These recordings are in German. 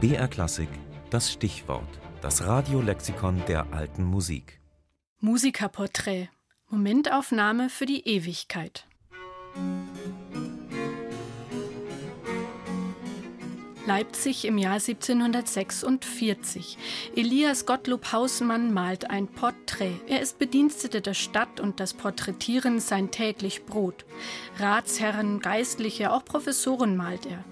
BR Klassik, das Stichwort, das Radiolexikon der alten Musik. Musikerporträt. Momentaufnahme für die Ewigkeit. Leipzig im Jahr 1746. Elias Gottlob Hausmann malt ein Porträt. Er ist Bediensteter der Stadt und das Porträtieren sein täglich Brot. Ratsherren, Geistliche, auch Professoren malt er.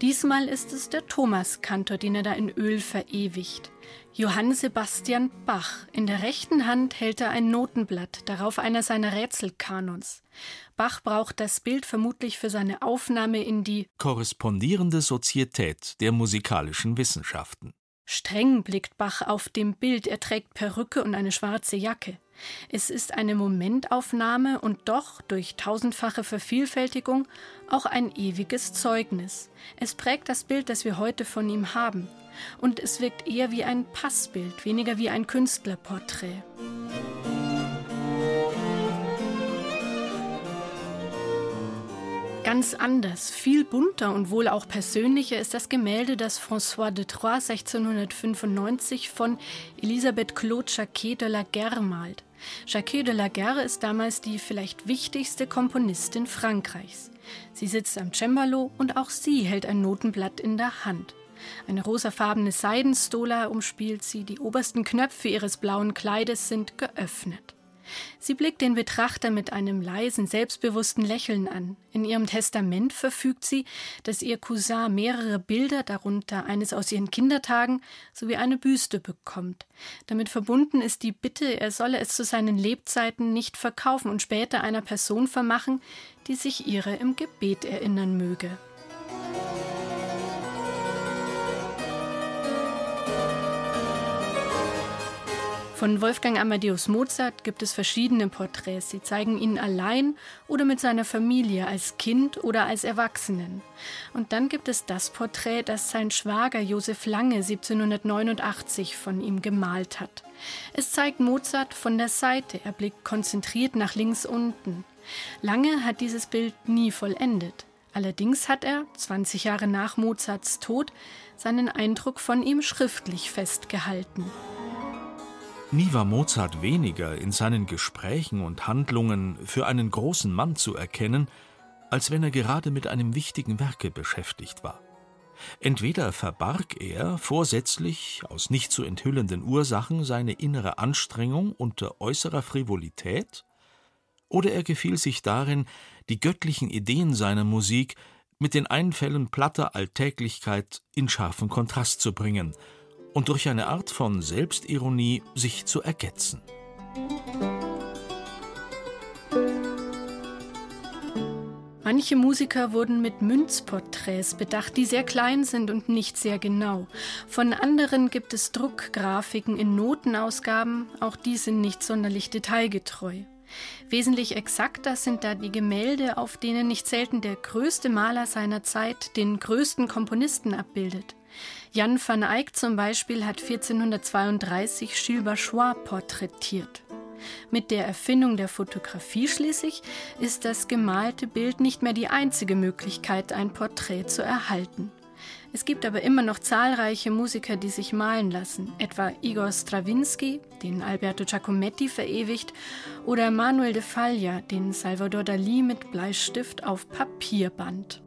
Diesmal ist es der Thomaskantor, den er da in Öl verewigt. Johann Sebastian Bach. In der rechten Hand hält er ein Notenblatt, darauf einer seiner Rätselkanons. Bach braucht das Bild vermutlich für seine Aufnahme in die korrespondierende Sozietät der musikalischen Wissenschaften. Streng blickt Bach auf dem Bild, er trägt Perücke und eine schwarze Jacke. Es ist eine Momentaufnahme und doch durch tausendfache Vervielfältigung auch ein ewiges Zeugnis. Es prägt das Bild, das wir heute von ihm haben und es wirkt eher wie ein Passbild, weniger wie ein Künstlerporträt. Ganz anders, viel bunter und wohl auch persönlicher ist das Gemälde, das François de Troyes 1695 von Elisabeth Claude Jacquet de la Guerre malt. Jacquet de la Guerre ist damals die vielleicht wichtigste Komponistin Frankreichs. Sie sitzt am Cembalo und auch sie hält ein Notenblatt in der Hand. Eine rosafarbene Seidenstola umspielt sie, die obersten Knöpfe ihres blauen Kleides sind geöffnet. Sie blickt den Betrachter mit einem leisen, selbstbewussten Lächeln an. In ihrem Testament verfügt sie, dass ihr Cousin mehrere Bilder, darunter eines aus ihren Kindertagen, sowie eine Büste bekommt. Damit verbunden ist die Bitte, er solle es zu seinen Lebzeiten nicht verkaufen und später einer Person vermachen, die sich ihrer im Gebet erinnern möge. Von Wolfgang Amadeus Mozart gibt es verschiedene Porträts. Sie zeigen ihn allein oder mit seiner Familie, als Kind oder als Erwachsenen. Und dann gibt es das Porträt, das sein Schwager Josef Lange 1789 von ihm gemalt hat. Es zeigt Mozart von der Seite. Er blickt konzentriert nach links unten. Lange hat dieses Bild nie vollendet. Allerdings hat er, 20 Jahre nach Mozarts Tod, seinen Eindruck von ihm schriftlich festgehalten. Nie war Mozart weniger in seinen Gesprächen und Handlungen für einen großen Mann zu erkennen, als wenn er gerade mit einem wichtigen Werke beschäftigt war. Entweder verbarg er vorsätzlich aus nicht zu enthüllenden Ursachen seine innere Anstrengung unter äußerer Frivolität, oder er gefiel sich darin, die göttlichen Ideen seiner Musik mit den Einfällen platter Alltäglichkeit in scharfen Kontrast zu bringen und durch eine Art von Selbstironie sich zu ergetzen. Manche Musiker wurden mit Münzporträts bedacht, die sehr klein sind und nicht sehr genau. Von anderen gibt es Druckgrafiken in Notenausgaben, auch die sind nicht sonderlich detailgetreu. Wesentlich exakter sind da die Gemälde, auf denen nicht selten der größte Maler seiner Zeit den größten Komponisten abbildet. Jan van Eyck zum Beispiel hat 1432 Gilles Bachois porträtiert. Mit der Erfindung der Fotografie schließlich ist das gemalte Bild nicht mehr die einzige Möglichkeit, ein Porträt zu erhalten. Es gibt aber immer noch zahlreiche Musiker, die sich malen lassen, etwa Igor Stravinsky, den Alberto Giacometti verewigt, oder Manuel de Falla, den Salvador Dali mit Bleistift auf Papier band.